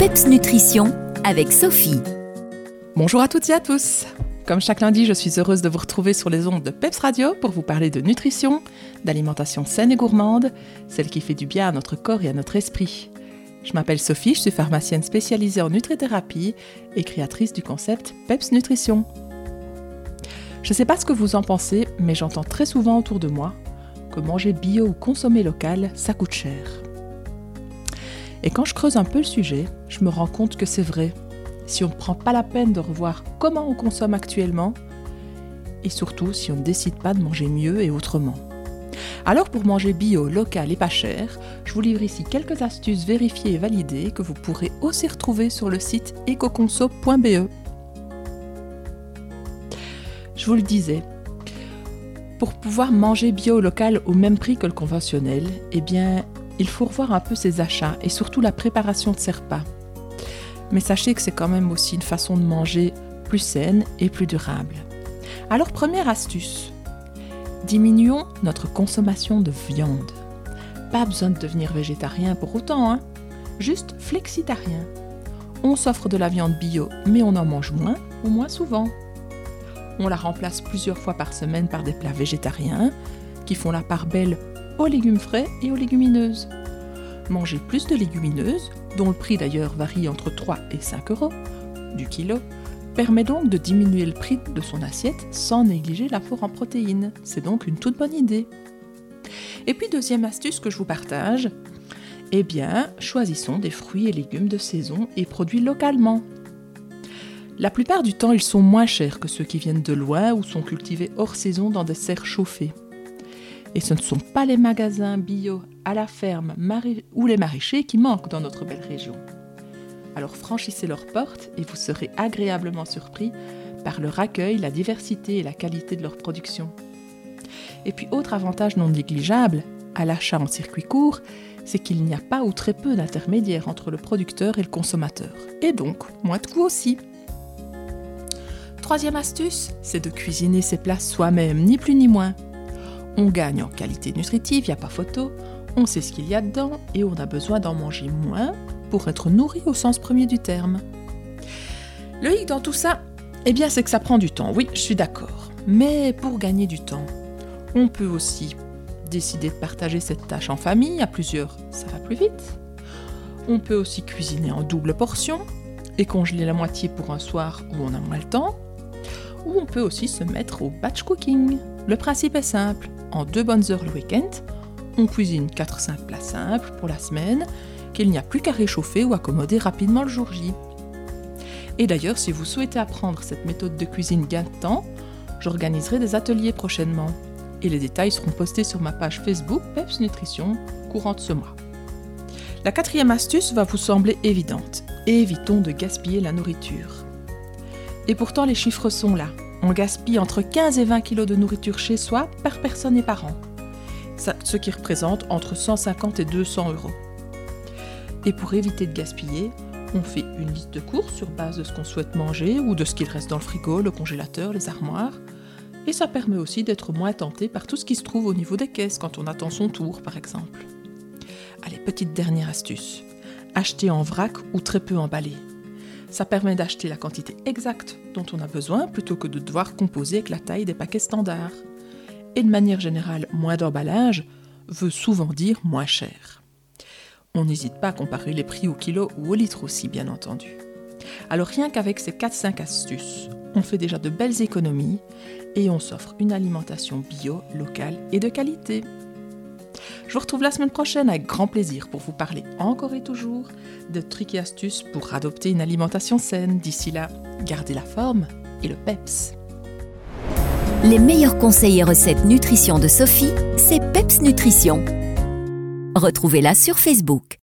PEPS Nutrition avec Sophie. Bonjour à toutes et à tous. Comme chaque lundi, je suis heureuse de vous retrouver sur les ondes de PEPS Radio pour vous parler de nutrition, d'alimentation saine et gourmande, celle qui fait du bien à notre corps et à notre esprit. Je m'appelle Sophie, je suis pharmacienne spécialisée en nutrithérapie et créatrice du concept PEPS Nutrition. Je ne sais pas ce que vous en pensez, mais j'entends très souvent autour de moi que manger bio ou consommer local, ça coûte cher. Et quand je creuse un peu le sujet, je me rends compte que c'est vrai. Si on ne prend pas la peine de revoir comment on consomme actuellement, et surtout si on ne décide pas de manger mieux et autrement. Alors pour manger bio, local et pas cher, je vous livre ici quelques astuces vérifiées et validées que vous pourrez aussi retrouver sur le site ecoconso.be. Je vous le disais, pour pouvoir manger bio local au même prix que le conventionnel, eh bien, il faut revoir un peu ses achats et surtout la préparation de ses repas. Mais sachez que c'est quand même aussi une façon de manger plus saine et plus durable. Alors première astuce, diminuons notre consommation de viande. Pas besoin de devenir végétarien pour autant, hein juste flexitarien. On s'offre de la viande bio, mais on en mange moins ou moins souvent. On la remplace plusieurs fois par semaine par des plats végétariens qui font la part belle aux légumes frais et aux légumineuses. Manger plus de légumineuses, dont le prix d'ailleurs varie entre 3 et 5 euros du kilo, permet donc de diminuer le prix de son assiette sans négliger l'apport en protéines. C'est donc une toute bonne idée. Et puis deuxième astuce que je vous partage, eh bien, choisissons des fruits et légumes de saison et produits localement. La plupart du temps, ils sont moins chers que ceux qui viennent de loin ou sont cultivés hors saison dans des serres chauffées. Et ce ne sont pas les magasins bio à la ferme ou les maraîchers qui manquent dans notre belle région. Alors franchissez leurs portes et vous serez agréablement surpris par leur accueil, la diversité et la qualité de leur production. Et puis autre avantage non négligeable à l'achat en circuit court, c'est qu'il n'y a pas ou très peu d'intermédiaires entre le producteur et le consommateur. Et donc, moins de coûts aussi. Troisième astuce, c'est de cuisiner ses plats soi-même, ni plus ni moins. On gagne en qualité nutritive, il n'y a pas photo, on sait ce qu'il y a dedans et on a besoin d'en manger moins pour être nourri au sens premier du terme. Le hic dans tout ça, eh bien c'est que ça prend du temps, oui, je suis d'accord. Mais pour gagner du temps, on peut aussi décider de partager cette tâche en famille, à plusieurs, ça va plus vite. On peut aussi cuisiner en double portion et congeler la moitié pour un soir où on a moins le temps. Ou on peut aussi se mettre au batch cooking. Le principe est simple, en deux bonnes heures le week-end, on cuisine 4-5 plats simples pour la semaine qu'il n'y a plus qu'à réchauffer ou accommoder rapidement le jour J. Et d'ailleurs, si vous souhaitez apprendre cette méthode de cuisine gain de temps, j'organiserai des ateliers prochainement. Et les détails seront postés sur ma page Facebook Peps Nutrition courant de ce mois. La quatrième astuce va vous sembler évidente. Évitons de gaspiller la nourriture. Et pourtant, les chiffres sont là. On gaspille entre 15 et 20 kg de nourriture chez soi par personne et par an, ce qui représente entre 150 et 200 euros. Et pour éviter de gaspiller, on fait une liste de courses sur base de ce qu'on souhaite manger ou de ce qu'il reste dans le frigo, le congélateur, les armoires. Et ça permet aussi d'être moins tenté par tout ce qui se trouve au niveau des caisses quand on attend son tour, par exemple. Allez, petite dernière astuce. Acheter en vrac ou très peu emballé. Ça permet d'acheter la quantité exacte dont on a besoin plutôt que de devoir composer avec la taille des paquets standards. Et de manière générale, moins d'emballage veut souvent dire moins cher. On n'hésite pas à comparer les prix au kilo ou au litre aussi, bien entendu. Alors rien qu'avec ces 4-5 astuces, on fait déjà de belles économies et on s'offre une alimentation bio, locale et de qualité. Je vous retrouve la semaine prochaine avec grand plaisir pour vous parler encore et toujours de trucs et astuces pour adopter une alimentation saine. D'ici là, gardez la forme et le PEPS. Les meilleurs conseils et recettes nutrition de Sophie, c'est PEPS Nutrition. Retrouvez-la sur Facebook.